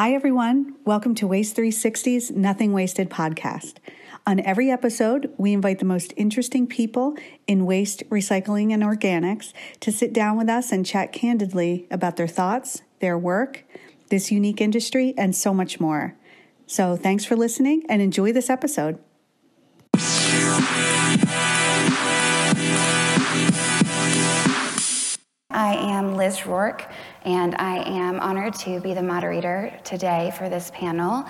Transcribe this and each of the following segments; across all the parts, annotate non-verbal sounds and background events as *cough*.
Hi, everyone. Welcome to Waste 360's Nothing Wasted podcast. On every episode, we invite the most interesting people in waste, recycling, and organics to sit down with us and chat candidly about their thoughts, their work, this unique industry, and so much more. So, thanks for listening and enjoy this episode. I am Liz Rourke, and I am honored to be the moderator today for this panel. Uh,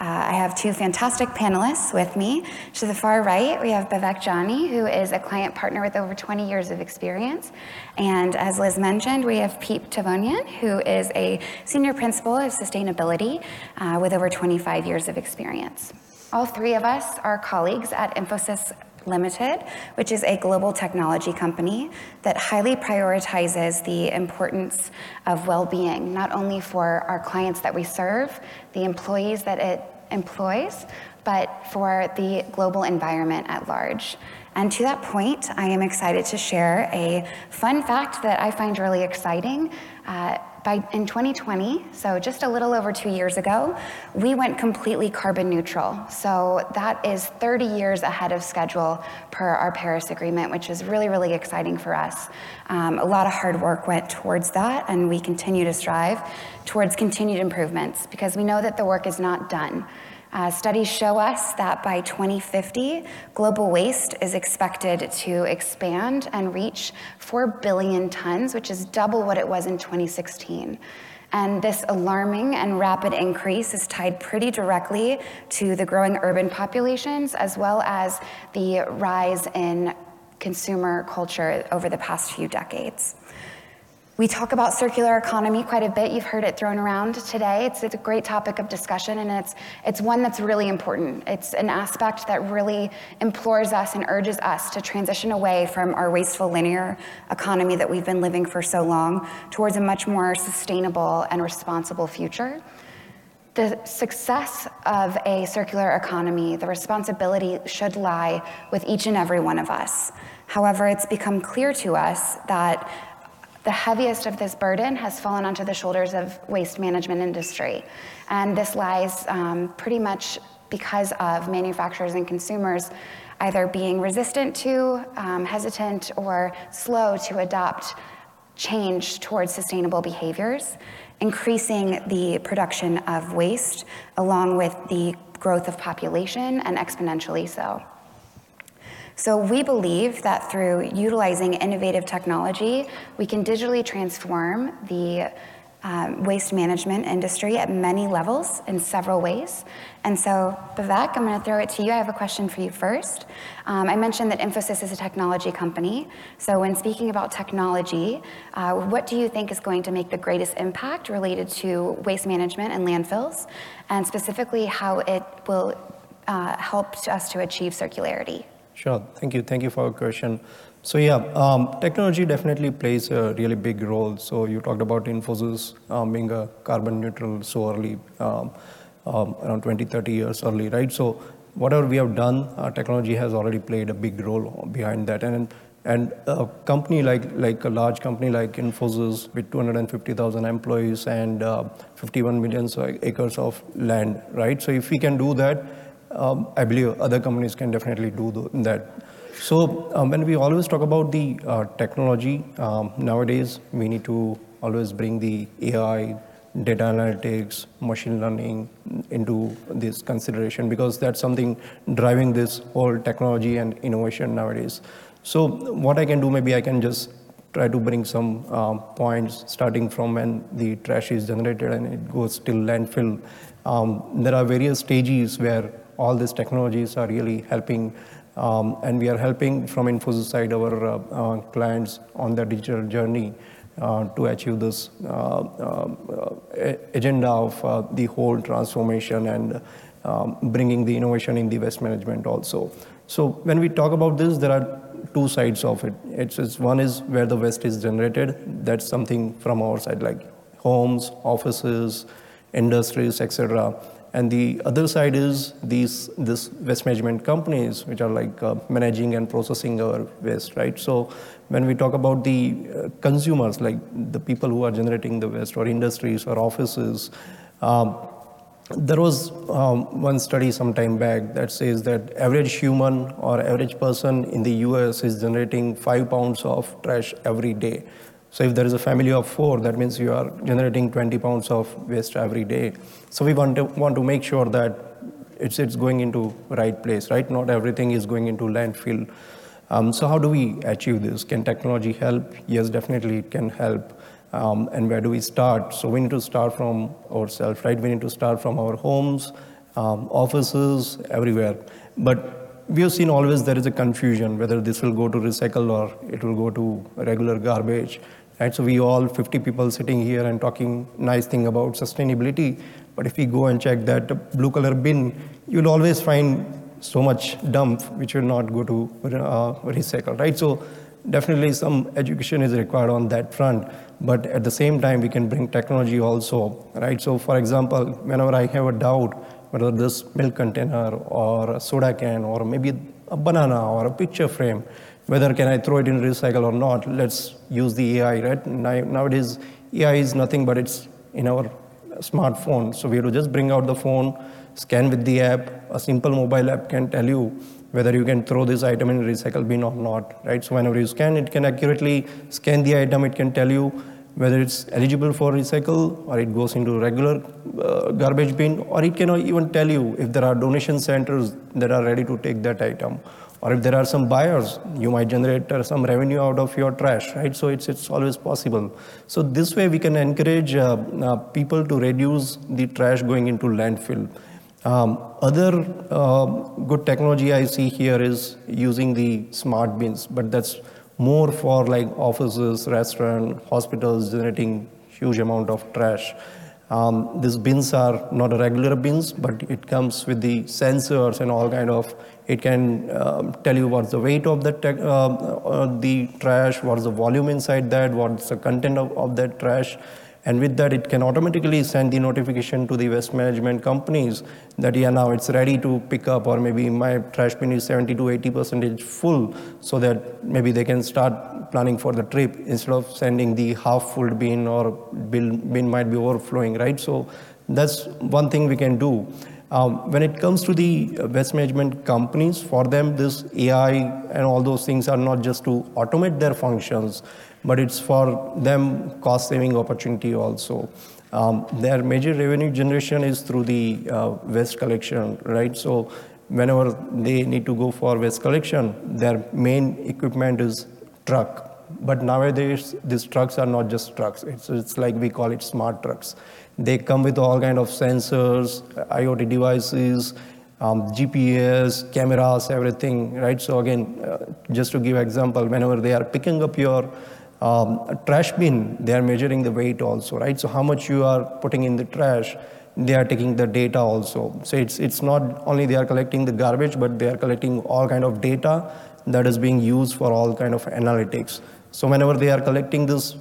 I have two fantastic panelists with me. To the far right, we have Vivek Jani, who is a client partner with over 20 years of experience. And as Liz mentioned, we have Pete Tavonian, who is a senior principal of sustainability uh, with over 25 years of experience. All three of us are colleagues at Infosys Limited, which is a global technology company that highly prioritizes the importance of well being, not only for our clients that we serve, the employees that it employs, but for the global environment at large. And to that point, I am excited to share a fun fact that I find really exciting. Uh, by in 2020, so just a little over two years ago, we went completely carbon neutral. So that is 30 years ahead of schedule per our Paris Agreement, which is really, really exciting for us. Um, a lot of hard work went towards that, and we continue to strive towards continued improvements because we know that the work is not done. Uh, studies show us that by 2050, global waste is expected to expand and reach 4 billion tons, which is double what it was in 2016. And this alarming and rapid increase is tied pretty directly to the growing urban populations as well as the rise in consumer culture over the past few decades. We talk about circular economy quite a bit. You've heard it thrown around today. It's, it's, a great topic of discussion, and it's, it's one that's really important. It's an aspect that really implores us and urges us to transition away from our wasteful linear economy that we've been living for so long towards a much more sustainable and responsible future. The success of a circular economy, the responsibility should lie with each and every one of us. However, it's become clear to us that the heaviest of this burden has fallen onto the shoulders of waste management industry. And this lies um, pretty much because of manufacturers and consumers either being resistant to, um, hesitant, or slow to adopt change towards sustainable behaviors, increasing the production of waste along with the growth of population and exponentially so. So we believe that through utilizing innovative technology, we can digitally transform the um, waste management industry at many levels in several ways. And so, Vivek, I'm going to throw it to you. I have a question for you first. Um, I mentioned that Infosys is a technology company. So, when speaking about technology, uh, what do you think is going to make the greatest impact related to waste management and landfills, and specifically how it will uh, help us to achieve circularity? Sure. Thank you. Thank you for your question. So yeah, um, technology definitely plays a really big role. So you talked about Infosys um, being a carbon neutral so early, um, um around 20, 30 years early, right? So whatever we have done, uh, technology has already played a big role behind that. And and a company like like a large company like Infosys with 250,000 employees and uh, 51 million acres of land, right? So if we can do that um, I believe other companies can definitely do that. So um, when we always talk about the uh, technology, um, nowadays we need to always bring the AI, data analytics, machine learning into this consideration because that's something driving this whole technology and innovation nowadays. So what I can do, maybe I can just try to bring some um, points starting from when the trash is generated and it goes till landfill. Um, there are various stages where all these technologies are really helping um, and we are helping from Infosys side our uh, uh, clients on their digital journey uh, to achieve this uh, uh, agenda of uh, the whole transformation and um, bringing the innovation in the waste management also. So when we talk about this, there are two sides of it. It's, one is where the waste is generated. That's something from our side, like homes, offices, industries, etc. And the other side is these this waste management companies, which are like uh, managing and processing our waste, right? So when we talk about the uh, consumers, like the people who are generating the waste, or industries, or offices, um, there was um, one study some time back that says that average human or average person in the US is generating five pounds of trash every day. So if there is a family of four, that means you are generating 20 pounds of waste every day. So we want to want to make sure that it's it's going into right place, right? Not everything is going into landfill. Um, so how do we achieve this? Can technology help? Yes, definitely it can help. Um, and where do we start? So we need to start from ourselves, right? We need to start from our homes, um, offices, everywhere. But we have seen always there is a confusion whether this will go to recycle or it will go to regular garbage. Right? So we all 50 people sitting here and talking nice thing about sustainability. But if we go and check that blue color bin, you'll always find so much dump which will not go to uh, recycle, right? So definitely some education is required on that front but at the same time we can bring technology also right so for example whenever i have a doubt whether this milk container or a soda can or maybe a banana or a picture frame whether can i throw it in recycle or not let's use the ai right nowadays ai is nothing but it's in our smartphone so we have to just bring out the phone scan with the app a simple mobile app can tell you whether you can throw this item in recycle bin or not, right? So whenever you scan, it can accurately scan the item. It can tell you whether it's eligible for recycle or it goes into regular uh, garbage bin, or it can even tell you if there are donation centers that are ready to take that item, or if there are some buyers, you might generate uh, some revenue out of your trash, right? So it's it's always possible. So this way we can encourage uh, uh people to reduce the trash going into landfill. Um, other uh, good technology I see here is using the smart bins, but that's more for like offices, restaurant, hospitals generating huge amount of trash. Um, these bins are not regular bins, but it comes with the sensors and all kind of. It can um, tell you what's the weight of the uh, uh, the trash, what's the volume inside that, what's the content of, of that trash and with that, it can automatically send the notification to the waste management companies that, yeah, now it's ready to pick up, or maybe my trash bin is 70 to 80 percent full, so that maybe they can start planning for the trip instead of sending the half full bin or bin, bin might be overflowing, right? So that's one thing we can do. Um, when it comes to the waste management companies, for them, this AI and all those things are not just to automate their functions, but it's for them cost saving opportunity also. Um, their major revenue generation is through the uh, waste collection, right? So whenever they need to go for waste collection, their main equipment is truck. But nowadays, these trucks are not just trucks. It's, it's like we call it smart trucks. They come with all kind of sensors, IoT devices, um, GPS, cameras, everything, right? So again, uh, just to give example, whenever they are picking up your um, trash bin, they are measuring the weight also, right? So how much you are putting in the trash, they are taking the data also. So it's it's not only they are collecting the garbage, but they are collecting all kind of data that is being used for all kind of analytics. So whenever they are collecting this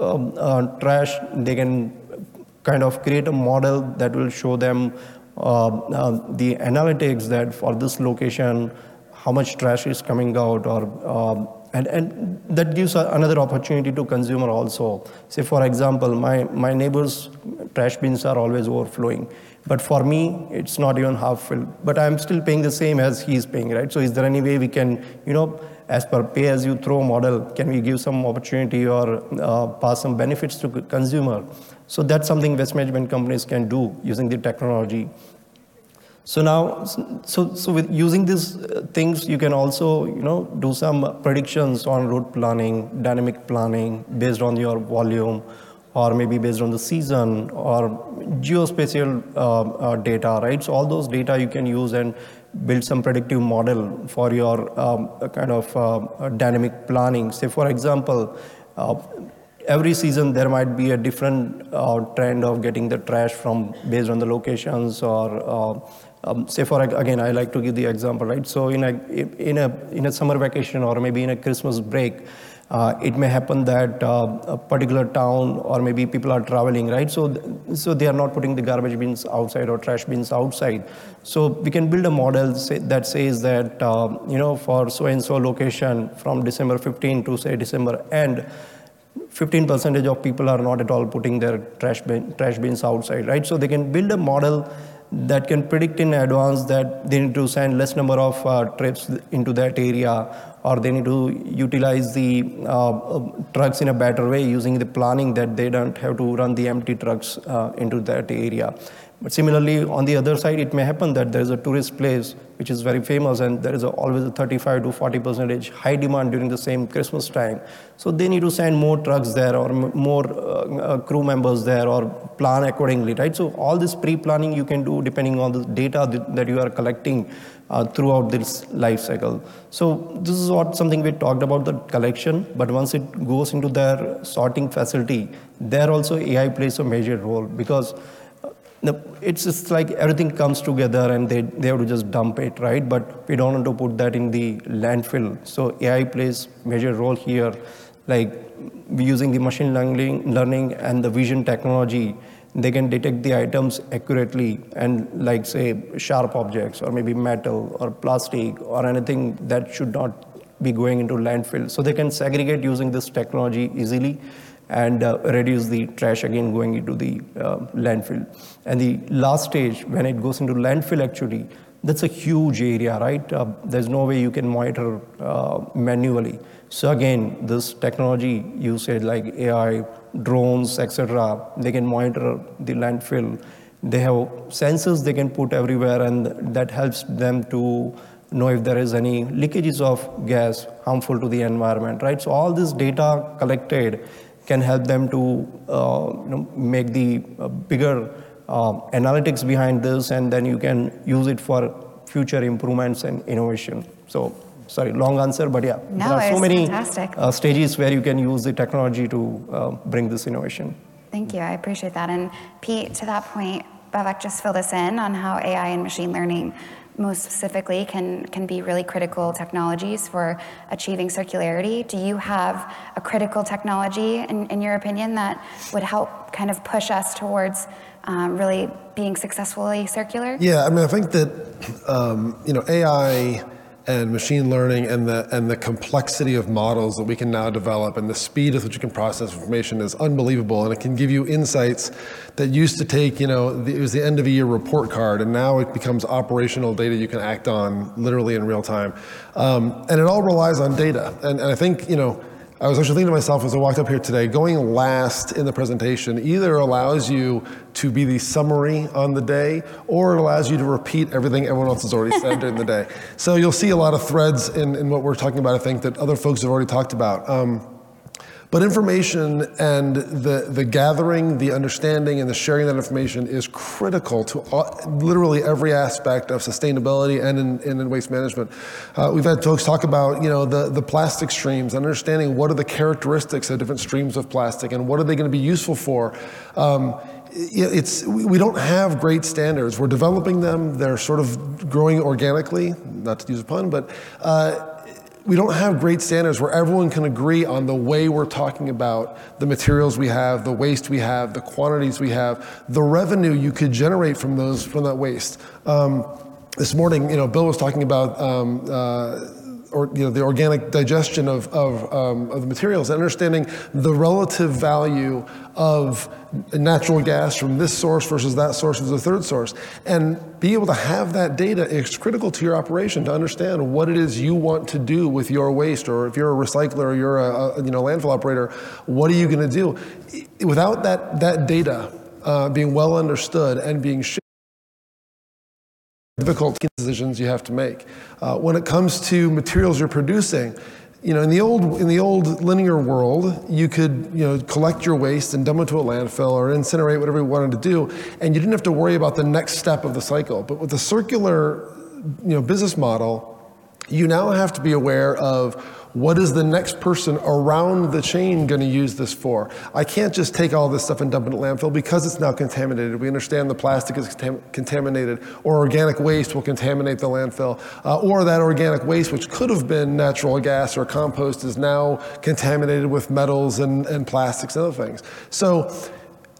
um, uh, trash, they can kind of create a model that will show them uh, uh, the analytics that for this location, how much trash is coming out or um, and, and that gives another opportunity to consumer also. Say, for example, my, my neighbor's trash bins are always overflowing. But for me, it's not even half filled. But I'm still paying the same as he's paying, right? So is there any way we can, you know, as per pay as you throw model, can we give some opportunity or uh, pass some benefits to consumer? So that's something waste management companies can do using the technology. So now, so, so with using these uh, things, you can also, you know, do some predictions on route planning, dynamic planning based on your volume, or maybe based on the season, or geospatial uh, uh, data, right? So all those data you can use and build some predictive model for your um, kind of uh, dynamic planning. Say, for example, uh, every season there might be a different uh, trend of getting the trash from based on the locations or um, say for again, I like to give the example, right? So in a in a in a summer vacation or maybe in a Christmas break, uh, it may happen that uh, a particular town or maybe people are traveling, right? So so they are not putting the garbage bins outside or trash bins outside. So we can build a model say, that says that um, you know for so and so location from December 15 to say December end 15 percentage of people are not at all putting their trash, bin, trash bins outside, right? So they can build a model that can predict in advance that they need to send less number of uh, trips into that area or they need to utilize the uh, uh, trucks in a better way using the planning that they don't have to run the empty trucks uh, into that area. But similarly, on the other side, it may happen that there is a tourist place which is very famous and there is a, always a 35 to 40 percentage high demand during the same Christmas time. So they need to send more trucks there or more uh, uh, crew members there or plan accordingly, right? So all this pre-planning you can do depending on the data that you are collecting uh, throughout this life cycle. So this is what something we talked about the collection, but once it goes into their sorting facility, there also AI plays a major role because it's just like everything comes together and they, they have to just dump it, right? But we don't want to put that in the landfill. So AI plays major role here, like using the machine learning, learning and the vision technology, they can detect the items accurately and like say sharp objects or maybe metal or plastic or anything that should not be going into landfill. So they can segregate using this technology easily and uh, reduce the trash again going into the uh, landfill. And the last stage, when it goes into landfill, actually, that's a huge area, right? Uh, there's no way you can monitor uh, manually. So again, this technology you said like AI, drones, etc. They can monitor the landfill. They have sensors they can put everywhere, and that helps them to know if there is any leakages of gas harmful to the environment, right? So all this data collected can help them to uh, you know, make the uh, bigger uh, analytics behind this, and then you can use it for future improvements and innovation. So, sorry, long answer, but yeah, no, there are so many uh, stages where you can use the technology to uh, bring this innovation. Thank you, I appreciate that. And Pete, to that point, Vivek just filled us in on how AI and machine learning most specifically can, can be really critical technologies for achieving circularity. Do you have a critical technology, in, in your opinion, that would help kind of push us towards um, really being successfully circular? Yeah, I mean, I think that, um, you know, AI and machine learning and the and the complexity of models that we can now develop and the speed with which you can process information is unbelievable. And it can give you insights that used to take you know the, it was the end of a year report card and now it becomes operational data you can act on literally in real time. Um, and it all relies on data. And, and I think you know I was actually thinking to myself as I walked up here today, going last in the presentation either allows you to be the summary on the day or it allows you to repeat everything everyone else has already said *laughs* during the day. So you'll see a lot of threads in, in what we're talking about, I think, that other folks have already talked about. Um, but information and the, the gathering, the understanding, and the sharing of that information is critical to all, literally every aspect of sustainability and in, in waste management. Uh, we've had folks talk about you know the, the plastic streams, understanding what are the characteristics of different streams of plastic and what are they going to be useful for. Um, it's we don't have great standards. We're developing them. They're sort of growing organically, not to use a pun, but. Uh, we don't have great standards where everyone can agree on the way we're talking about the materials we have, the waste we have, the quantities we have, the revenue you could generate from those from that waste. Um, this morning, you know, Bill was talking about. Um, uh, or you know, the organic digestion of, of, um, of the materials, and understanding the relative value of natural gas from this source versus that source versus the third source. And be able to have that data is critical to your operation to understand what it is you want to do with your waste, or if you're a recycler or you're a, a you know, landfill operator, what are you going to do? Without that, that data uh, being well understood and being shared, difficult decisions you have to make. Uh, when it comes to materials you're producing, you know, in the old in the old linear world, you could you know collect your waste and dump it to a landfill or incinerate whatever you wanted to do, and you didn't have to worry about the next step of the cycle. But with the circular, you know, business model, you now have to be aware of what is the next person around the chain going to use this for? I can't just take all this stuff and dump it in landfill because it's now contaminated. We understand the plastic is contaminated, or organic waste will contaminate the landfill, uh, or that organic waste, which could have been natural gas or compost, is now contaminated with metals and, and plastics and other things. So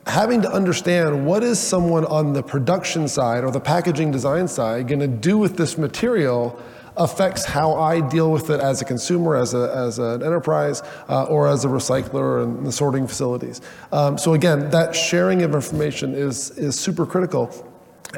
having to understand what is someone on the production side or the packaging design side going to do with this material affects how I deal with it as a consumer, as, a, as an enterprise, uh, or as a recycler and the sorting facilities. Um, so again, that sharing of information is, is super critical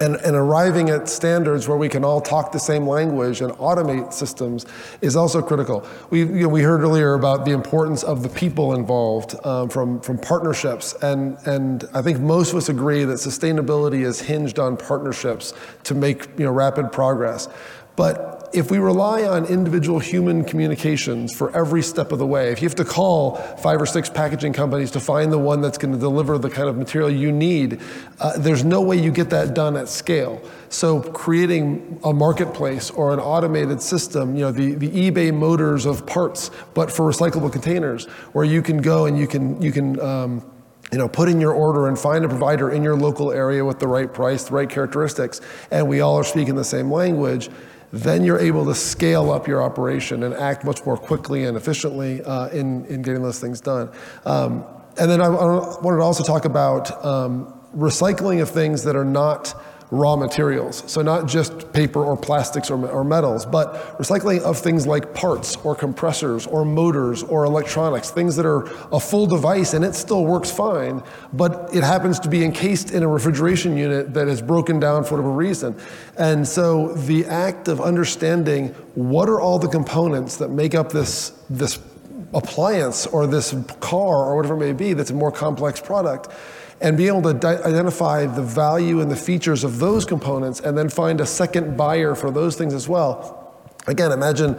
and, and, arriving at standards where we can all talk the same language and automate systems is also critical. We, you know, we heard earlier about the importance of the people involved um, from, from partnerships, and, and I think most of us agree that sustainability is hinged on partnerships to make you know, rapid progress. But if we rely on individual human communications for every step of the way, if you have to call five or six packaging companies to find the one that's going to deliver the kind of material you need, uh, there's no way you get that done at scale. So creating a marketplace or an automated system, you know, the, the eBay motors of parts, but for recyclable containers, where you can go and you can you can um, you know, put in your order and find a provider in your local area with the right price, the right characteristics, and we all are speaking the same language then you're able to scale up your operation and act much more quickly and efficiently uh, in, in getting those things done. Um, and then I, I, wanted to also talk about um, recycling of things that are not raw materials. So not just paper or plastics or, or, metals, but recycling of things like parts or compressors or motors or electronics, things that are a full device and it still works fine, but it happens to be encased in a refrigeration unit that is broken down for whatever reason. And so the act of understanding what are all the components that make up this, this appliance or this car or whatever it may be that's a more complex product and be able to di- identify the value and the features of those components and then find a second buyer for those things as well. Again, imagine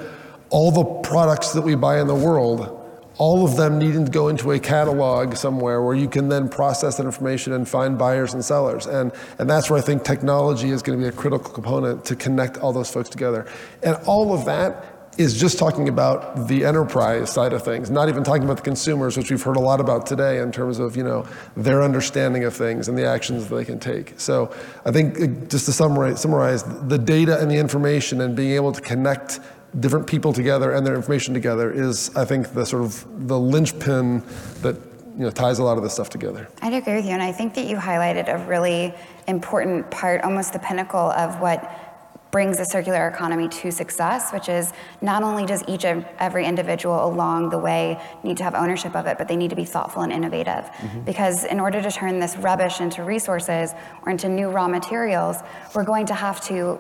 all the products that we buy in the world, all of them needing to go into a catalog somewhere where you can then process that information and find buyers and sellers. And, and that's where I think technology is going to be a critical component to connect all those folks together. And all of that is just talking about the enterprise side of things, not even talking about the consumers, which we've heard a lot about today in terms of you know their understanding of things and the actions that they can take. So I think uh, just to summarize, summarize the data and the information and being able to connect different people together and their information together is, I think, the sort of the linchpin that you know ties a lot of this stuff together. I'd agree with you, and I think that you highlighted a really important part, almost the pinnacle of what brings the circular economy to success, which is not only does each of every individual along the way need to have ownership of it, but they need to be thoughtful and innovative. Mm-hmm. Because in order to turn this rubbish into resources or into new raw materials, we're going to have to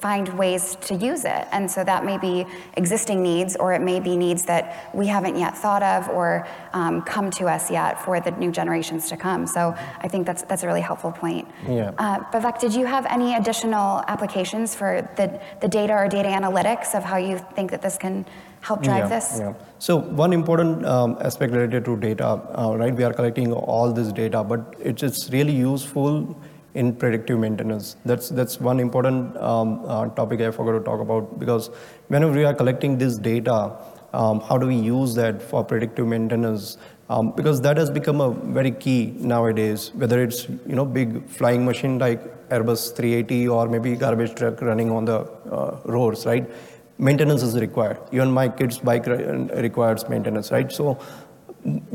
find ways to use it. And so that may be existing needs, or it may be needs that we haven't yet thought of or um, come to us yet for the new generations to come. So I think that's that's a really helpful point. Yeah. Uh, Vivek, did you have any additional applications for the, the data or data analytics of how you think that this can help drive yeah, this? Yeah. So one important um, aspect related to data, uh, right? We are collecting all this data, but it's, it's really useful in predictive maintenance. That's that's one important um, uh, topic I forgot to talk about because whenever we are collecting this data, um, how do we use that for predictive maintenance? Um, because that has become a very key nowadays. Whether it's you know big flying machine like Airbus 380 or maybe garbage truck running on the uh, roads, right? Maintenance is required. Even my kid's bike requires maintenance, right? So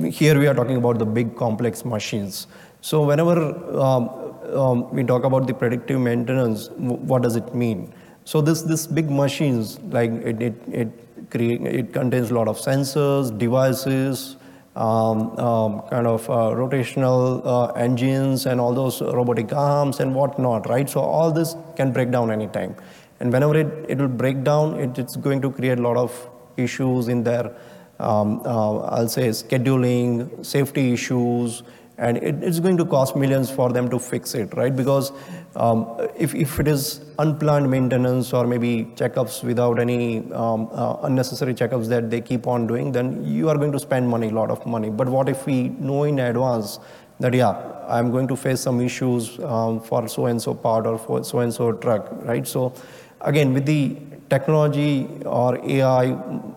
here we are talking about the big complex machines. So whenever um, um, we talk about the predictive maintenance, what does it mean? So this this big machines like it it it, create, it contains a lot of sensors, devices, um, um, kind of uh, rotational uh, engines, and all those robotic arms and whatnot, right? So all this can break down anytime, and whenever it it will break down, it, it's going to create a lot of issues in there. Um, uh, I'll say scheduling, safety issues and it, it's going to cost millions for them to fix it, right? Because um, if, if it is unplanned maintenance or maybe checkups without any um, uh, unnecessary checkups that they keep on doing, then you are going to spend money, a lot of money. But what if we know in advance that, yeah, I'm going to face some issues um, for so and so part or for so and so truck, right? So, again, with the technology or AI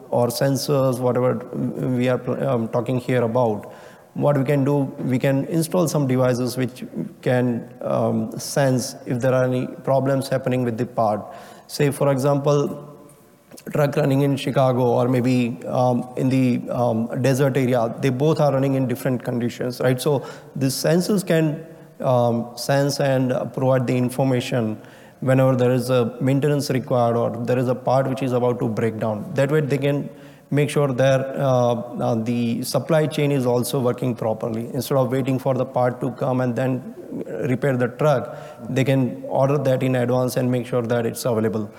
or sensors, whatever we are um, talking here about, what we can do, we can install some devices which can um, sense if there are any problems happening with the part. Say, for example, truck running in Chicago or maybe um, in the um, desert area, they both are running in different conditions, right? So these sensors can um, sense and provide the information whenever there is a maintenance required or there is a part which is about to break down. That way they can make sure that uh, uh, the supply chain is also working properly. Instead of waiting for the part to come and then repair the truck, they can order that in advance and make sure that it's available.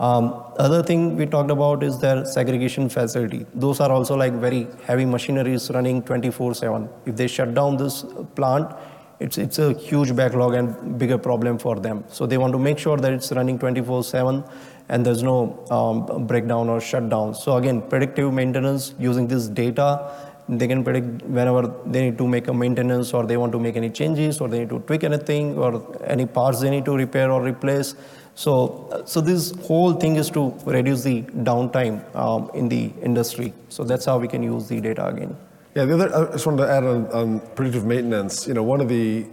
Um, other thing we talked about is their segregation facility. Those are also like very heavy machineries running 24/7. If they shut down this plant, it's it's a huge backlog and bigger problem for them. So they want to make sure that it's running 24/7 and there's no um, breakdown or shutdown. So again, predictive maintenance using this data, they can predict whenever they need to make a maintenance or they want to make any changes or they need to tweak anything or any parts they need to repair or replace. So, so this whole thing is to reduce the downtime um, in the industry. So that's how we can use the data again. Yeah, the other, I just wanted to add on, on predictive maintenance. You know, one of the,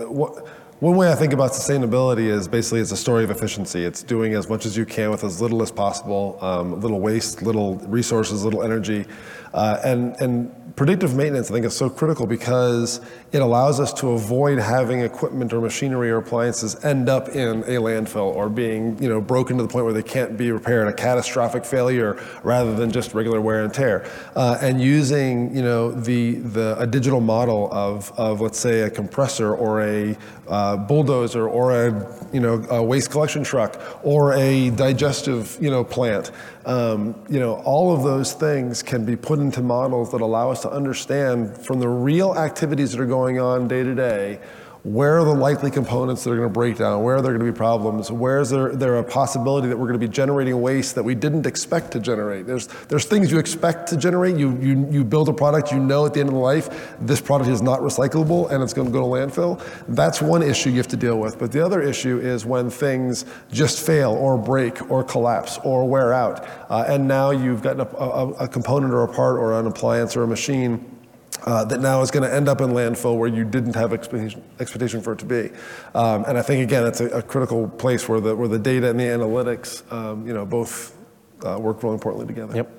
uh, what, one way I think about sustainability is basically it's a story of efficiency. It's doing as much as you can with as little as possible, um, little waste, little resources, little energy, uh, and and predictive maintenance, I think, is so critical because it allows us to avoid having equipment or machinery or appliances end up in a landfill or being, you know, broken to the point where they can't be repaired, a catastrophic failure rather than just regular wear and tear. Uh, and using, you know, the, the, a digital model of, of, let's say, a compressor or a uh, bulldozer or a, you know, a waste collection truck or a digestive, you know, plant um, you know, all of those things can be put into models that allow us to understand from the real activities that are going on day to day where are the likely components that are going to break down? Where are there going to be problems? Where is there, there a possibility that we're going to be generating waste that we didn't expect to generate? There's, there's things you expect to generate. You, you, you build a product, you know at the end of the life, this product is not recyclable and it's going to go to landfill. That's one issue you have to deal with. But the other issue is when things just fail or break or collapse or wear out. Uh, and now you've got a, a, a component or a part or an appliance or a machine uh, that now is going to end up in landfill where you didn't have expectation, expectation for it to be. Um, and I think again, it's a, a, critical place where the where the data and the analytics, um, you know, both uh, work really importantly together. Yep.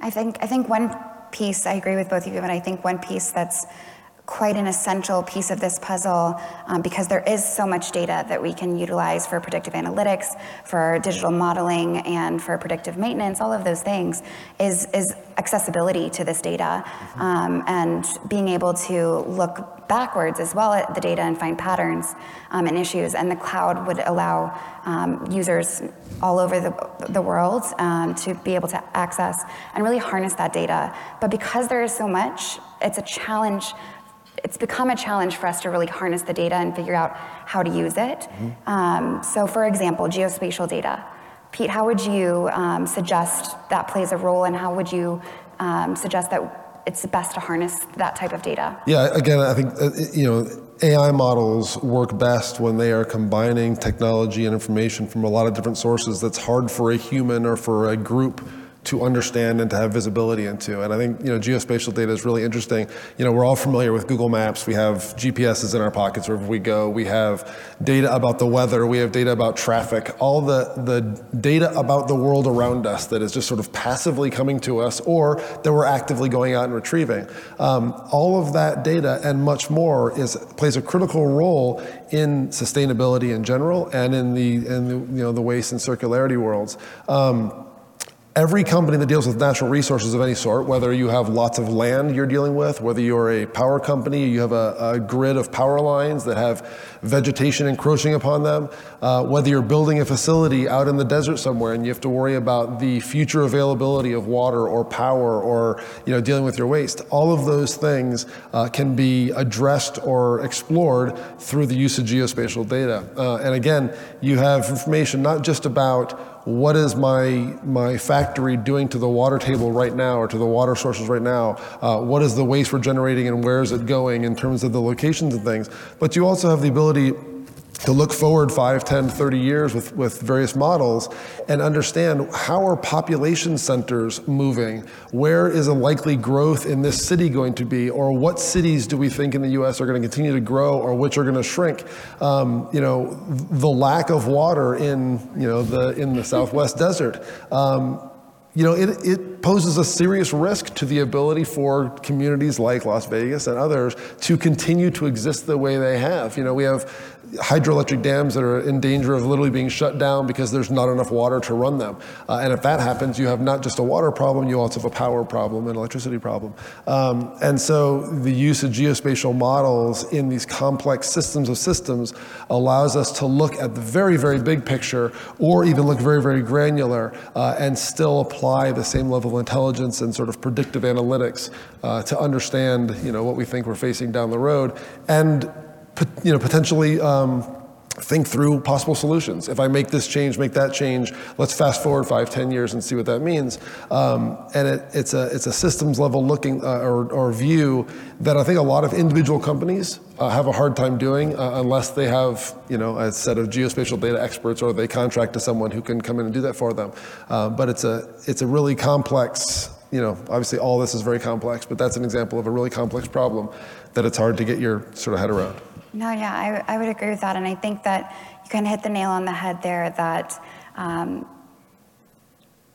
I think I think one piece I agree with both of you, but I think one piece that's quite an essential piece of this puzzle um, because there is so much data that we can utilize for predictive analytics, for digital modeling, and for predictive maintenance, all of those things, is, is accessibility to this data mm-hmm. um, and being able to look backwards as well at the data and find patterns um, and issues. And the cloud would allow um, users all over the, the world um, to be able to access and really harness that data. But because there is so much, it's a challenge it's become a challenge for us to really harness the data and figure out how to use it. Mm-hmm. Um, so, for example, geospatial data. Pete, how would you um, suggest that plays a role, and how would you um, suggest that it's best to harness that type of data? Yeah, again, I think uh, you know AI models work best when they are combining technology and information from a lot of different sources. That's hard for a human or for a group to understand and to have visibility into. And I think you know geospatial data is really interesting. You know, we're all familiar with Google Maps. We have GPSs in our pockets wherever we go. We have data about the weather. We have data about traffic. All the the data about the world around us that is just sort of passively coming to us, or that we're actively going out and retrieving. Um, all of that data and much more is plays a critical role in sustainability in general and in the in the you know the waste and circularity worlds. Um, Every company that deals with natural resources of any sort, whether you have lots of land you're dealing with, whether you're a power company, you have a, a grid of power lines that have vegetation encroaching upon them, uh, whether you're building a facility out in the desert somewhere and you have to worry about the future availability of water or power or you know, dealing with your waste, all of those things uh, can be addressed or explored through the use of geospatial data. Uh, and again, you have information not just about what is my, my factory doing to the water table right now or to the water sources right now? Uh, what is the waste we're generating and where is it going in terms of the locations and things? But you also have the ability to look forward 5, 10, 30 years with, with various models and understand how are population centers moving? Where is a likely growth in this city going to be? Or what cities do we think in the US are going to continue to grow or which are going to shrink? Um, you know, the lack of water in, you know, the, in the Southwest *laughs* desert. Um, you know, it, it poses a serious risk to the ability for communities like Las Vegas and others to continue to exist the way they have. You know, we have hydroelectric dams that are in danger of literally being shut down because there's not enough water to run them. Uh, and if that happens, you have not just a water problem, you also have a power problem and electricity problem. Um, and so the use of geospatial models in these complex systems of systems allows us to look at the very, very big picture or even look very, very granular uh, and still apply the same level of intelligence and sort of predictive analytics uh, to understand you know, what we think we're facing down the road. And you know, potentially um, think through possible solutions. If I make this change, make that change, let's fast forward five, ten years and see what that means. Um, and it, it's, a, it's a systems level looking uh, or, or, view that I think a lot of individual companies uh, have a hard time doing uh, unless they have you know, a set of geospatial data experts or they contract to someone who can come in and do that for them. Uh, but it's a, it's a really complex you know, obviously all this is very complex, but that's an example of a really complex problem that it's hard to get your sort of head around. No, yeah, I, I would agree with that. And I think that you kind of hit the nail on the head there that um,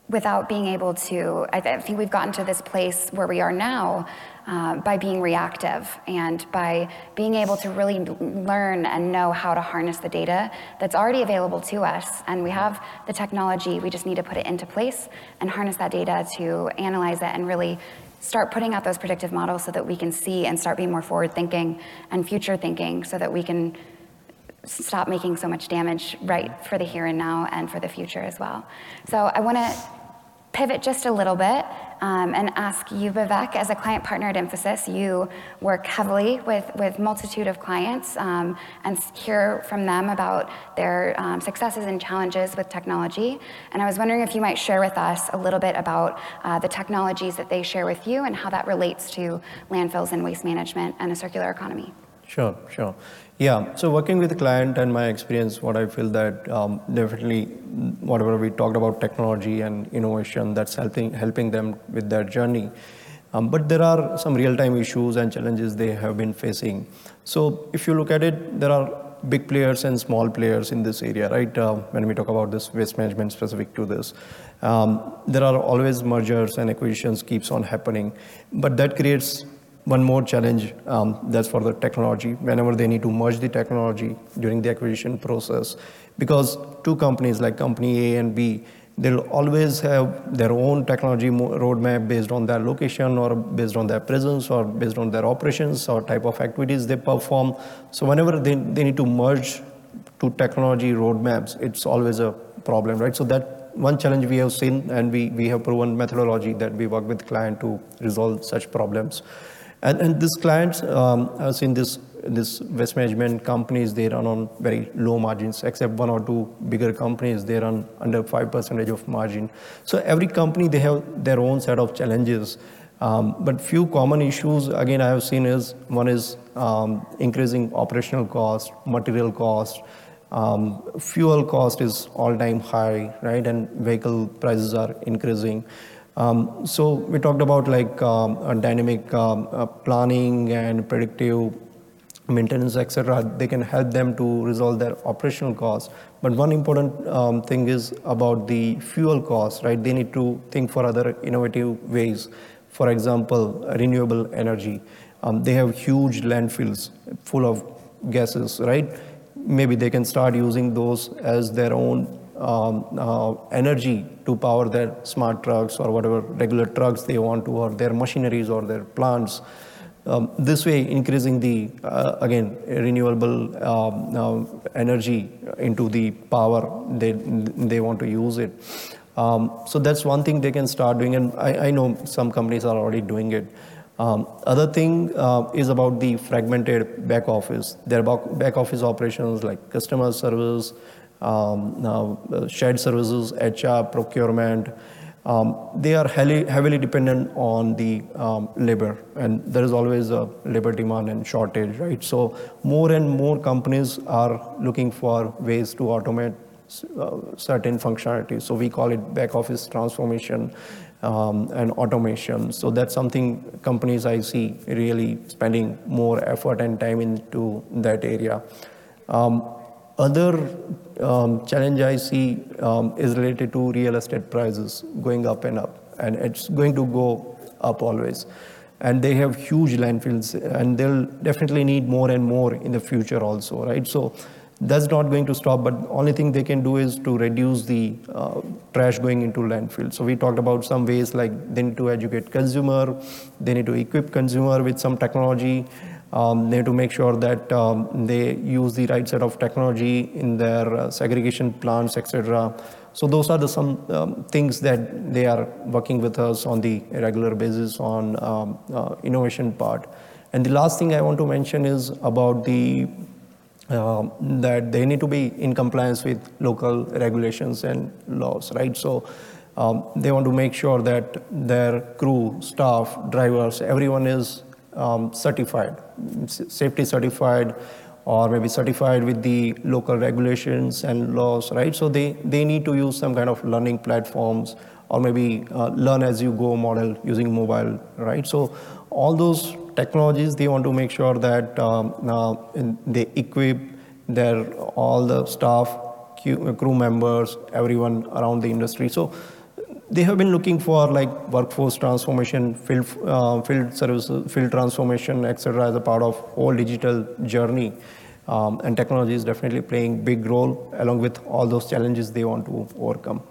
without being able to, I, th- I, think we've gotten to this place where we are now uh, by being reactive and by being able to really learn and know how to harness the data that's already available to us. And we have the technology, we just need to put it into place and harness that data to analyze it and really start putting out those predictive models so that we can see and start being more forward thinking and future thinking so that we can stop making so much damage right for the here and now and for the future as well. So I want to pivot just a little bit um, and ask you, Vivek, as a client partner at Infosys, you work heavily with, with multitude of clients um, and hear from them about their um, successes and challenges with technology. And I was wondering if you might share with us a little bit about uh, the technologies that they share with you and how that relates to landfills and waste management and a circular economy. Sure, sure. Yeah, so working with the client and my experience, what I feel that um, definitely whatever we talked about technology and innovation, that's helping helping them with their journey. Um, but there are some real-time issues and challenges they have been facing. So if you look at it, there are big players and small players in this area, right? Uh, when we talk about this waste management specific to this, um, there are always mergers and acquisitions keeps on happening, but that creates one more challenge um, that's for the technology. Whenever they need to merge the technology during the acquisition process because two companies like company a and b they'll always have their own technology roadmap based on their location or based on their presence or based on their operations or type of activities they perform. So whenever they, they need to merge two technology roadmaps it's always a problem right? So that one challenge we have seen and we, we have proven methodology that we work with client to resolve such problems and, and these clients, um, I've seen this, this waste management companies, they run on very low margins, except one or two bigger companies, they run under 5% of margin. So every company, they have their own set of challenges. Um, but few common issues, again, I have seen is, one is um, increasing operational cost, material cost, um, fuel cost is all-time high, right? And vehicle prices are increasing. Um, so we talked about like um, dynamic um, uh, planning and predictive maintenance, etc. They can help them to resolve their operational costs. But one important um, thing is about the fuel costs, right? They need to think for other innovative ways. For example, renewable energy. Um, they have huge landfills full of gases, right? Maybe they can start using those as their own um, uh, energy to power their smart trucks or whatever regular trucks they want to, or their machineries or their plants. Um, this way, increasing the uh, again renewable um, uh, energy into the power they they want to use it. Um, so that's one thing they can start doing, and I, I know some companies are already doing it. Um, other thing uh, is about the fragmented back office. Their back office operations like customer service, um, uh, shared services, HR, procurement, um, they are heavily, heavily dependent on the um, labor, and there is always a labor demand and shortage, right? So more and more companies are looking for ways to automate uh, certain functionalities. So we call it back office transformation um, and automation. So that's something companies I see really spending more effort and time into that area. Other um, challenge I see um, is related to real estate prices going up and up. and it's going to go up always. And they have huge landfills, and they'll definitely need more and more in the future also, right? So that's not going to stop, but only thing they can do is to reduce the uh, trash going into landfill. So we talked about some ways like they need to educate consumer, they need to equip consumer with some technology, um, they need to make sure that um, they use the right set of technology in their uh, segregation plants, etc. So those are the some um, things that they are working with us on the regular basis on um, uh, innovation part. And the last thing I want to mention is about the um, that they need to be in compliance with local regulations and laws, right? So um, they want to make sure that their crew, staff, drivers, everyone is um, certified, safety certified, or maybe certified with the local regulations and laws, right? So they, they need to use some kind of learning platforms or maybe uh, learn as you go model using mobile, right? So all those technologies, they want to make sure that um, uh, they equip their all the staff, crew members, everyone around the industry. So they have been looking for like workforce transformation, field, uh, field service, field transformation, etc. as a part of whole digital journey. Um, and technology is definitely playing big role along with all those challenges they want to overcome.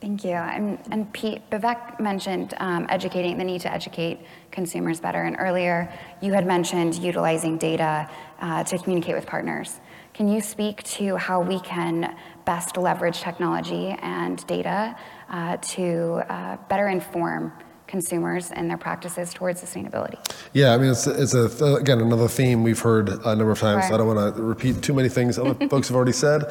Thank you. And, and Pete, Vivek mentioned um, educating, the need to educate consumers better. And earlier, you had mentioned utilizing data uh, to communicate with partners. Can you speak to how we can best leverage technology and data uh, to uh, better inform consumers and their practices towards sustainability. Yeah, I mean, it's, it's a, again another theme we've heard a number of times. Right. I don't want to repeat too many things other *laughs* folks have already said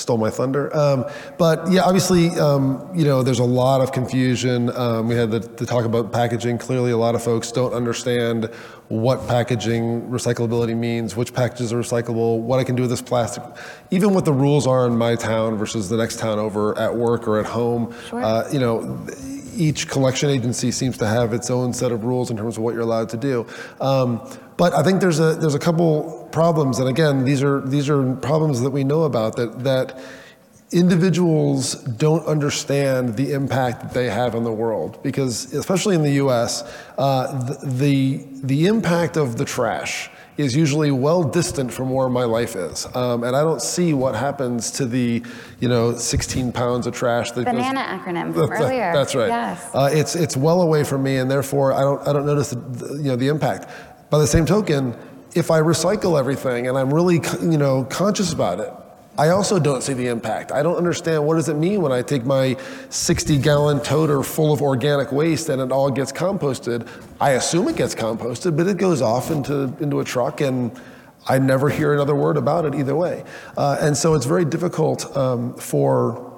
stole my thunder. Um, but yeah, obviously, um, you know, there's a lot of confusion. Um, we had the, the, talk about packaging. Clearly, a lot of folks don't understand what packaging recyclability means, which packages are recyclable, what I can do with this plastic, even what the rules are in my town versus the next town over at work or at home. Sure. Uh, you know, each collection agency seems to have its own set of rules in terms of what you're allowed to do. But I think there's a there's a couple problems, and again, these are these are problems that we know about that that individuals don't understand the impact that they have on the world because especially in the U.S., uh, the, the the impact of the trash is usually well distant from where my life is. Um, and I don't see what happens to the, you know, 16 pounds of trash that Banana goes, acronym from that, earlier. That's right. Yes. Uh, it's, it's well away from me and therefore I don't, I don't notice the, you know, the impact. By the same token, if I recycle everything and I'm really, you know, conscious about it, I also don't see the impact. I don't understand what does it mean when I take my 60 gallon toter full of organic waste and it all gets composted. I assume it gets composted, but it goes off into, into a truck and I never hear another word about it either way. Uh, and so it's very difficult um, for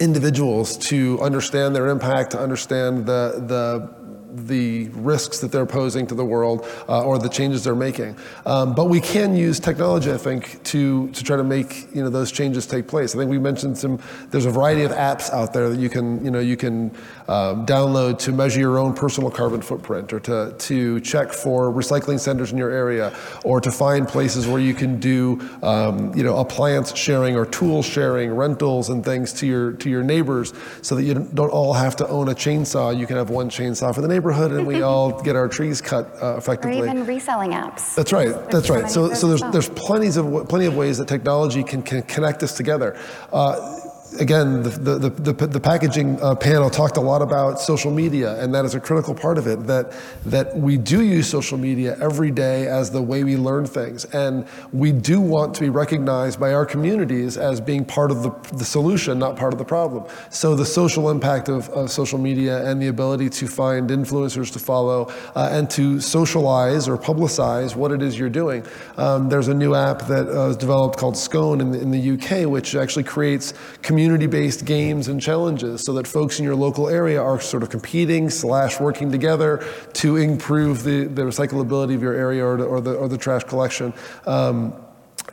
individuals to understand their impact, to understand the, the the risks that they're posing to the world uh, or the changes they're making. Um, but we can use technology, I think, to, to try to make you know, those changes take place. I think we mentioned some, there's a variety of apps out there that you can, you know, you can um, download to measure your own personal carbon footprint or to, to check for recycling centers in your area or to find places where you can do um, you know, appliance sharing or tool sharing, rentals and things to your, to your neighbors so that you don't all have to own a chainsaw. You can have one chainsaw for the neighbor neighborhood and we all get our trees cut uh, effectively. Or even reselling apps. That's right. That's right. So, so there's, there's plenty of, plenty of ways that technology can, can connect us together. Uh, again, the, the, the, the packaging uh, panel talked a lot about social media, and that is a critical part of it, that, that we do use social media every day as the way we learn things. And we do want to be recognized by our communities as being part of the, the solution, not part of the problem. So the social impact of, of social media and the ability to find influencers to follow uh, and to socialize or publicize what it is you're doing. Um, there's a new app that uh, was developed called Scone in the, in the UK, which actually creates community community-based games and challenges so that folks in your local area are sort of competing slash working together to improve the, the recyclability of your area or, the, or, the, or the trash collection. Um,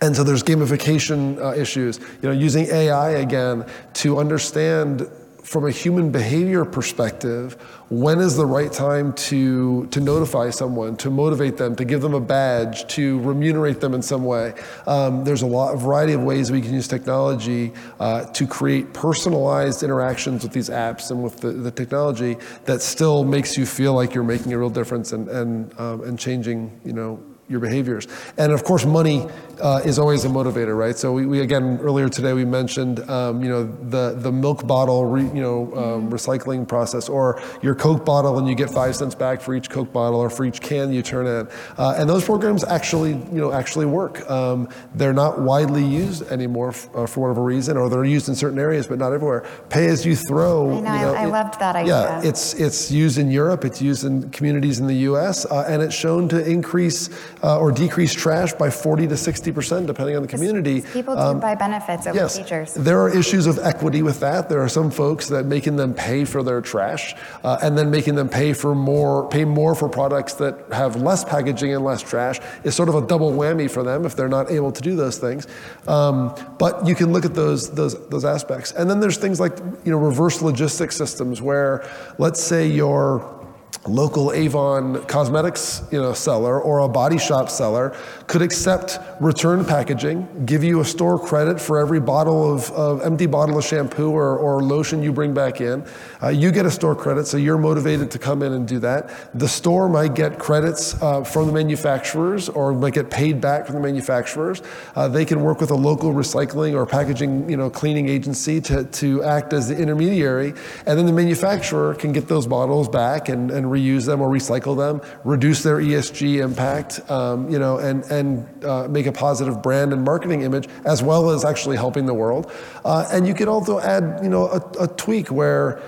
and so there's gamification uh, issues, you know, using AI again to understand from a human behavior perspective, when is the right time to, to notify someone, to motivate them, to give them a badge, to remunerate them in some way? Um, there's a lot, a variety of ways we can use technology uh, to create personalized interactions with these apps and with the, the, technology that still makes you feel like you're making a real difference and, and, um, and changing, you know, your behaviors. And of course, money uh, is always a motivator, right? So we, we again earlier today we mentioned um, you know the the milk bottle re, you know um, recycling process, or your Coke bottle, and you get five cents back for each Coke bottle or for each can you turn in. Uh, and those programs actually you know actually work. Um, they're not widely used anymore f- uh, for whatever reason, or they're used in certain areas, but not everywhere. Pay as you throw. I know. You know I, I it, loved that idea. Yeah, it's it's used in Europe. It's used in communities in the U.S. Uh, and it's shown to increase uh, or decrease trash by 40 to 60 percent, depending on the community. People do um, buy benefits over yes, features. There are issues of equity with that. There are some folks that making them pay for their trash uh, and then making them pay for more, pay more for products that have less packaging and less trash is sort of a double whammy for them if they're not able to do those things. Um, but you can look at those those those aspects, and then there's things like you know reverse logistics systems where let's say you're local Avon cosmetics you know, seller or a body shop seller could accept return packaging, give you a store credit for every bottle of, of empty bottle of shampoo or, or lotion you bring back in. Uh, you get a store credit, so you're motivated to come in and do that. The store might get credits uh, from the manufacturers or might get paid back from the manufacturers. Uh, they can work with a local recycling or packaging you know, cleaning agency to, to act as the intermediary, and then the manufacturer can get those bottles back and, and reuse them or recycle them, reduce their ESG impact, um, you know, and, and uh, make a positive brand and marketing image, as well as actually helping the world. Uh, and you could also add, you know, a, a tweak where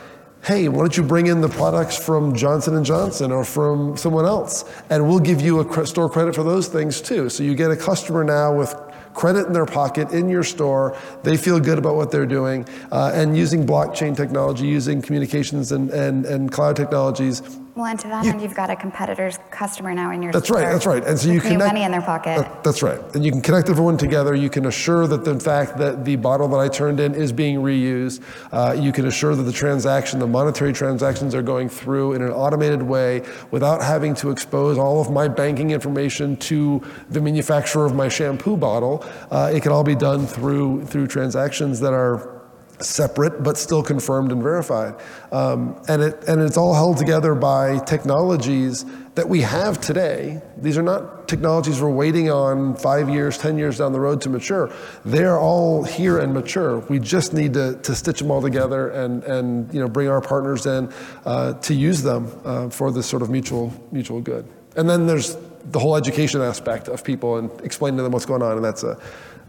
hey why don't you bring in the products from johnson & johnson or from someone else and we'll give you a store credit for those things too so you get a customer now with credit in their pocket in your store. They feel good about what they're doing. Uh, and using blockchain technology, using communications and, and, and cloud technologies. Well, and to that you, end, you've got a competitor's customer now in your That's right, that's right. And so you connect money in their pocket. That, that's right. And you can connect everyone together. You can assure that, the, in fact, that the bottle that I turned in is being reused. Uh, you can assure that the transaction, the monetary transactions are going through in an automated way without having to expose all of my banking information to the manufacturer of my shampoo bottle. Uh, it can all be done through, through transactions that are separate but still confirmed and verified. Um, and, it, and it's all held together by technologies that we have today. These are not technologies we're waiting on five years, 10 years down the road to mature. They're all here and mature. We just need to, to stitch them all together and, and you know, bring our partners in uh, to use them uh, for this sort of mutual, mutual good. And then there's the whole education aspect of people and explaining to them what's going on, and that's a,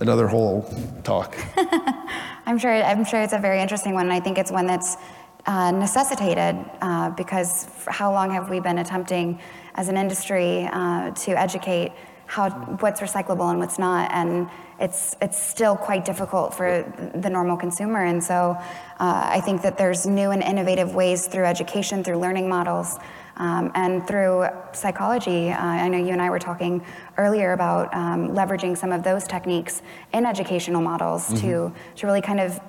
another whole talk. *laughs* I'm sure. I'm sure it's a very interesting one, and I think it's one that's uh, necessitated uh, because how long have we been attempting, as an industry, uh, to educate how what's recyclable and what's not, and it's it's still quite difficult for the normal consumer. And so, uh, I think that there's new and innovative ways through education, through learning models. Um, and through psychology, uh, I know you and I were talking earlier about um, leveraging some of those techniques in educational models mm-hmm. to, to really kind of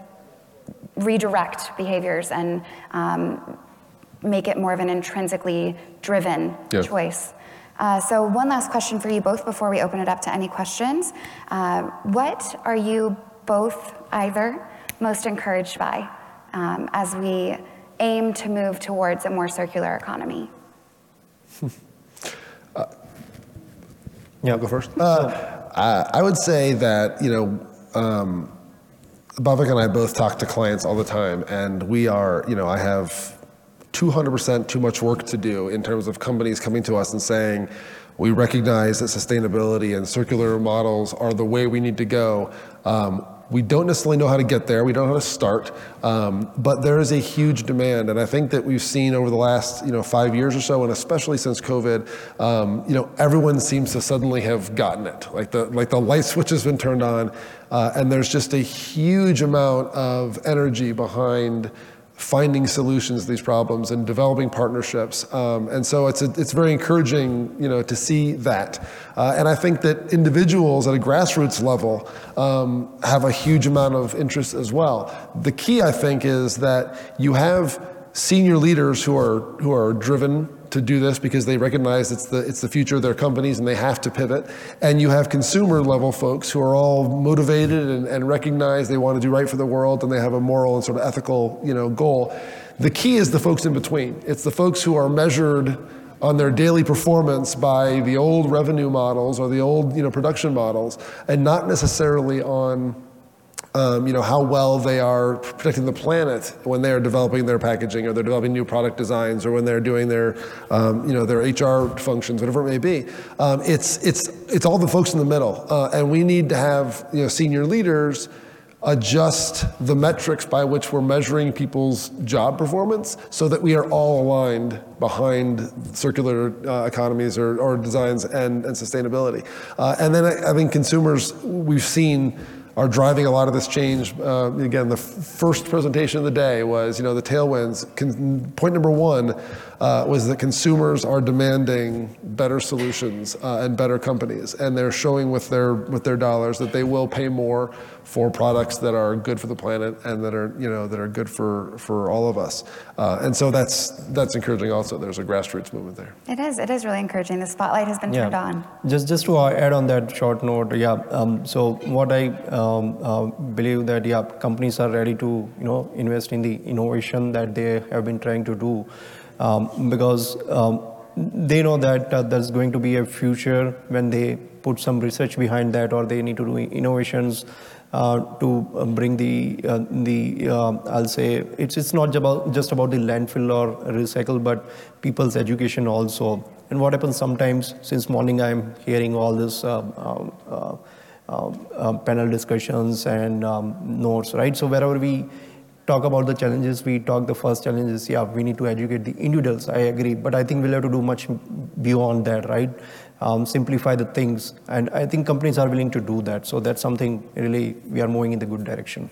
redirect behaviors and um, make it more of an intrinsically driven yeah. choice. Uh, so, one last question for you both before we open it up to any questions. Uh, what are you both either most encouraged by um, as we aim to move towards a more circular economy? Uh, *laughs* yeah, I'll go first. Uh, I, I, would say that, you know, um, and I both talk to clients all the time, and we are, you know, I have 200% too much work to do in terms of companies coming to us and saying, we recognize that sustainability and circular models are the way we need to go. Um, we don't necessarily know how to get there. We don't know how to start, um, but there is a huge demand, and I think that we've seen over the last you know five years or so, and especially since COVID, um, you know everyone seems to suddenly have gotten it. Like the like the light *laughs* switch has been turned on, uh, and there's just a huge amount of energy behind finding solutions to these problems and developing partnerships. Um, and so it's, a, it's very encouraging you know, to see that. Uh, and I think that individuals at a grassroots level um, have a huge amount of interest as well. The key, I think, is that you have senior leaders who are, who are driven to do this because they recognize it's the, it's the future of their companies and they have to pivot. And you have consumer level folks who are all motivated and, and recognize they want to do right for the world and they have a moral and sort of ethical you know, goal. The key is the folks in between. It's the folks who are measured on their daily performance by the old revenue models or the old you know, production models and not necessarily on um, you know, how well they are protecting the planet when they are developing their packaging or they're developing new product designs or when they're doing their, um, you know, their HR functions, whatever it may be. Um, it's, it's, it's all the folks in the middle. Uh, and we need to have, you know, senior leaders adjust the metrics by which we're measuring people's job performance so that we are all aligned behind circular uh, economies or, or designs and, and sustainability. Uh, and then I, I think consumers, we've seen are driving a lot of this change. Uh, again, the f- first presentation of the day was, you know, the tailwinds. Con- point number one uh, was that consumers are demanding better solutions uh, and better companies, and they're showing with their with their dollars that they will pay more for products that are good for the planet and that are you know that are good for for all of us. Uh, and so that's that's encouraging. Also, there's a grassroots movement there. It is. It is really encouraging. The spotlight has been turned on. Just just to add on that short note, yeah. Um, so what I um, uh, believe that yeah, companies are ready to you know invest in the innovation that they have been trying to do um, because um, they know that uh, there's going to be a future when they put some research behind that or they need to do innovations uh, to uh, bring the uh, the uh, I'll say it's it's not about just about the landfill or recycle, but people's education also. And what happens sometimes, since morning I'm hearing all this uh, uh, panel discussions and um, notes, right? So wherever we talk about the challenges, we talk the first challenge is, yeah, we need to educate the individuals. I agree, but I think we'll have to do much beyond that, right? Um, simplify the things, and I think companies are willing to do that. So that's something really we are moving in the good direction.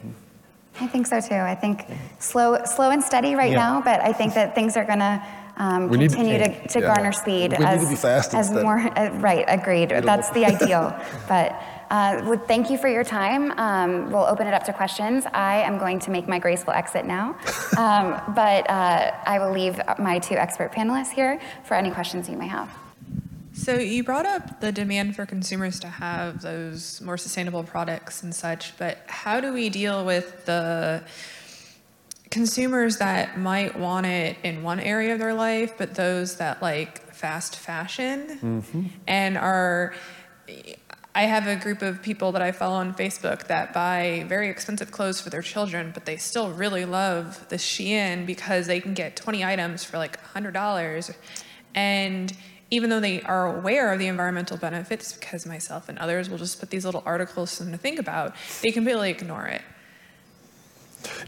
I think so too. I think slow, slow and steady right yeah. now, but I think that things are going to um, continue to, to, to yeah. garner speed we as, as more. Uh, right, agreed. That's the ideal, *laughs* but. Uh, well, thank you for your time. Um, we'll open it up to questions. I am going to make my graceful exit now, *laughs* um, but uh, I will leave my two expert panelists here for any questions you may have. So you brought up the demand for consumers to have those more sustainable products and such, but how do we deal with the consumers that might want it in one area of their life, but those that like fast fashion mm-hmm. and are I have a group of people that I follow on Facebook that buy very expensive clothes for their children, but they still really love the Shein because they can get 20 items for like $100. And even though they are aware of the environmental benefits, because myself and others will just put these little articles for them to think about, they completely ignore it.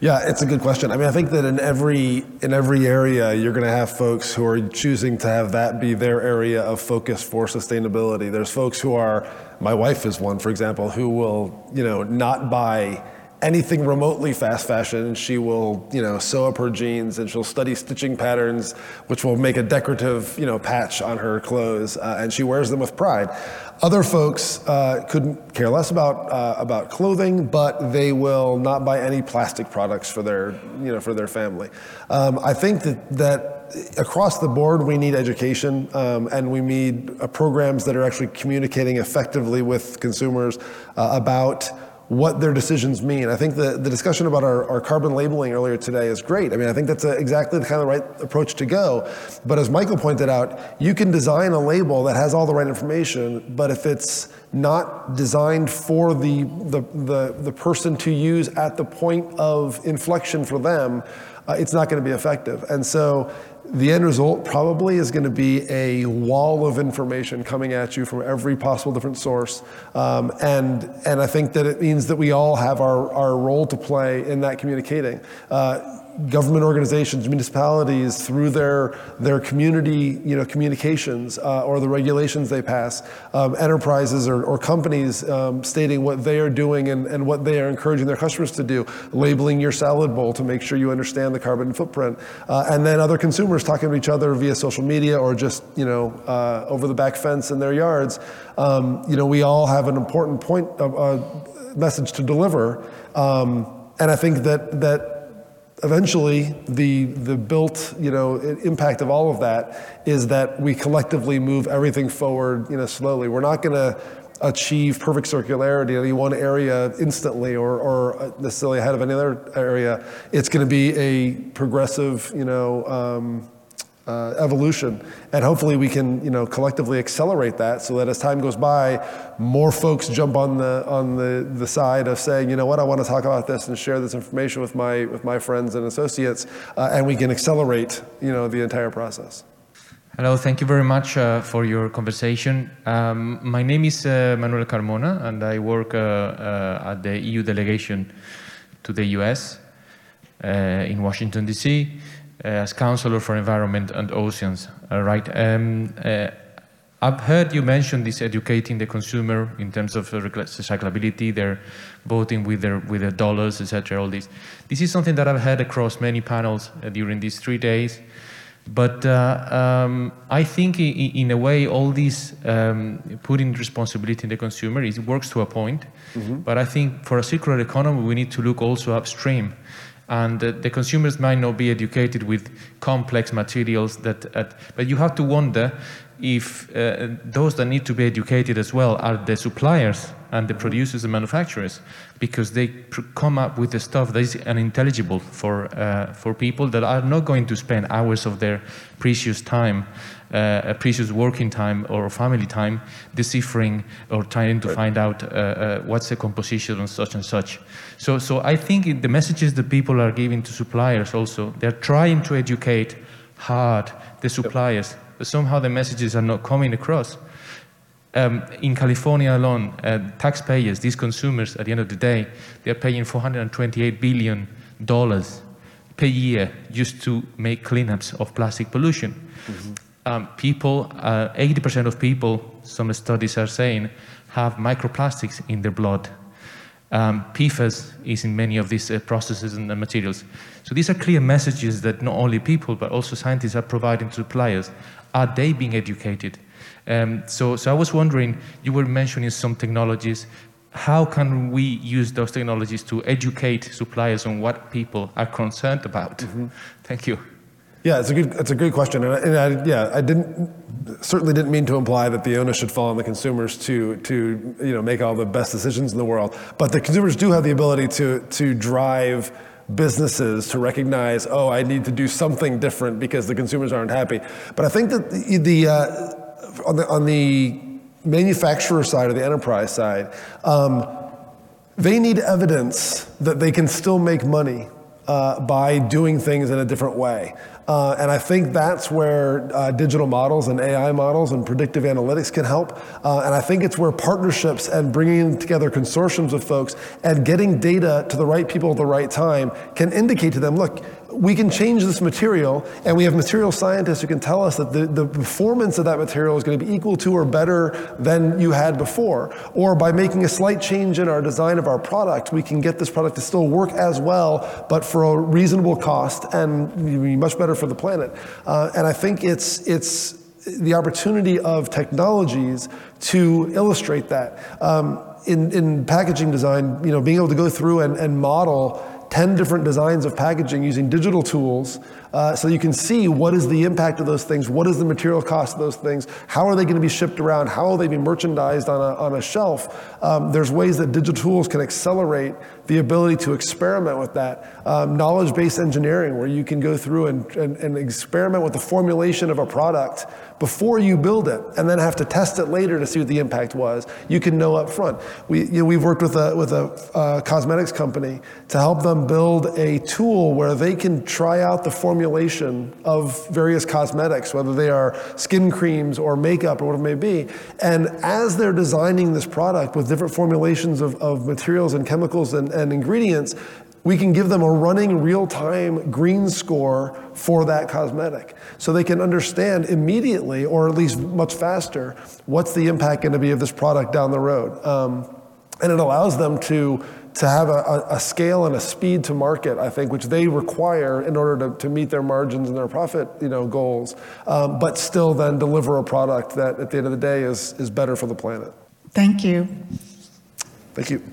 Yeah, it's a good question. I mean, I think that in every in every area, you're going to have folks who are choosing to have that be their area of focus for sustainability. There's folks who are, my wife is one, for example, who will, you know, not buy anything remotely fast fashion she will you know sew up her jeans and she'll study stitching patterns which will make a decorative you know patch on her clothes uh, and she wears them with pride. Other folks uh, couldn't care less about uh, about clothing but they will not buy any plastic products for their you know for their family. Um, i think that that across the board, we need education um, and we need uh, programs that are actually communicating effectively with consumers uh, about what their decisions mean. I think the, the discussion about our, our carbon labeling earlier today is great. I mean, I think that's a, exactly the kind of right approach to go. But as Michael pointed out, you can design a label that has all the right information, but if it's not designed for the, the, the, the person to use at the point of inflection for them, uh, it's not going to be effective. And so the end result probably is going to be a wall of information coming at you from every possible different source. Um, and, and I think that it means that we all have our, our role to play in that communicating. Uh, government organizations, municipalities, through their their community, you know, communications uh, or the regulations they pass, um, enterprises or, or companies um, stating what they are doing and, and what they are encouraging their customers to do, labeling your salad bowl to make sure you understand the carbon footprint, uh, and then other consumers talking to each other via social media or just you know uh, over the back fence in their yards. Um, you know, we all have an important point, of uh, message to deliver, um, and I think that that eventually the the built you know impact of all of that is that we collectively move everything forward you know slowly. We're not going to achieve perfect circularity in any one area instantly or, or necessarily ahead of any other area. It's going to be a progressive you know um, uh, evolution. And hopefully we can, you know, collectively accelerate that so that as time goes by, more folks jump on the on the, the side of saying, you know what, I want to talk about this and share this information with my with my friends and associates, uh, and we can accelerate, you know, the entire process. Hello, thank you very much uh, for your conversation. Um, my name is uh, Manuel Carmona, and I work uh, uh, at the EU delegation to the US in Washington, D.C. Uh, as Counselor for Environment and Oceans, uh, right? Um, uh, I've heard you mention this educating the consumer in terms of recyclability, they're voting with their, with their dollars, etc. all this. This is something that I've heard across many panels uh, during these three days. But uh, um, I think in, in, a way, all this um, putting responsibility in the consumer, it works to a point. Mm -hmm. But I think for a circular economy, we need to look also upstream and uh, the consumers might not be educated with complex materials that, uh, but you have to wonder if uh, those that need to be educated as well are the suppliers and the producers and manufacturers because they come up with the stuff that is unintelligible for, uh, for people that are not going to spend hours of their precious time uh, precious working time or family time deciphering or trying to right. find out uh, uh, what's the composition of such and such. So, so I think the messages that people are giving to suppliers also, they're trying to educate hard the suppliers, yep. but somehow the messages are not coming across. Um, in California alone, uh, taxpayers, these consumers, at the end of the day, they're paying 428 billion dollars per year just to make cleanups of plastic pollution. Mm -hmm um, people, 80% uh, of people, some studies are saying, have microplastics in their blood. Um, PFAS is in many of these uh, processes and materials. So these are clear messages that not only people, but also scientists are providing to suppliers. Are they being educated? Um, so, so I was wondering, you were mentioning some technologies. How can we use those technologies to educate suppliers on what people are concerned about? Mm -hmm. *laughs* Thank you. Yeah, it's a good, it's a good question. And, I, and I, yeah, I didn't, certainly didn't mean to imply that the onus should fall on the consumers to, to you know, make all the best decisions in the world. But the consumers do have the ability to, to drive businesses to recognize, oh, I need to do something different because the consumers aren't happy. But I think that the, the uh, on the, on the manufacturer side or the enterprise side, um, they need evidence that they can still make money uh, by doing things in a different way. Uh, and I think that's where uh, digital models and AI models and predictive analytics can help. Uh, and I think it's where partnerships and bringing together consortiums of folks and getting data to the right people at the right time can indicate to them, look, we can change this material, and we have material scientists who can tell us that the, the performance of that material is going to be equal to or better than you had before. Or by making a slight change in our design of our product, we can get this product to still work as well, but for a reasonable cost and be much better for the planet. Uh, and I think it's, it's the opportunity of technologies to illustrate that. Um, in, in packaging design, you know, being able to go through and, and model 10 different designs of packaging using digital tools uh, so you can see what is the impact of those things, what is the material cost of those things, how are they going to be shipped around, how will they be merchandised on a, on a shelf. Um, there's ways that digital tools can accelerate the ability to experiment with that. Um, knowledge-based engineering, where you can go through and, and, and experiment with the formulation of a product before you build it and then have to test it later to see what the impact was. You can know up front. We, you know, we've worked with a, with a uh, cosmetics company to help them build a tool where they can try out the formulation of various cosmetics, whether they are skin creams or makeup or whatever it may be. And as they're designing this product with different formulations of, of materials and chemicals and, and ingredients, we can give them a running real time green score for that cosmetic. So they can understand immediately, or at least much faster, what's the impact going to be of this product down the road. Um, and it allows them to, to have a, a, scale and a speed to market, I think, which they require in order to, to meet their margins and their profit you know, goals, um, but still then deliver a product that at the end of the day is, is better for the planet. Thank you. Thank you.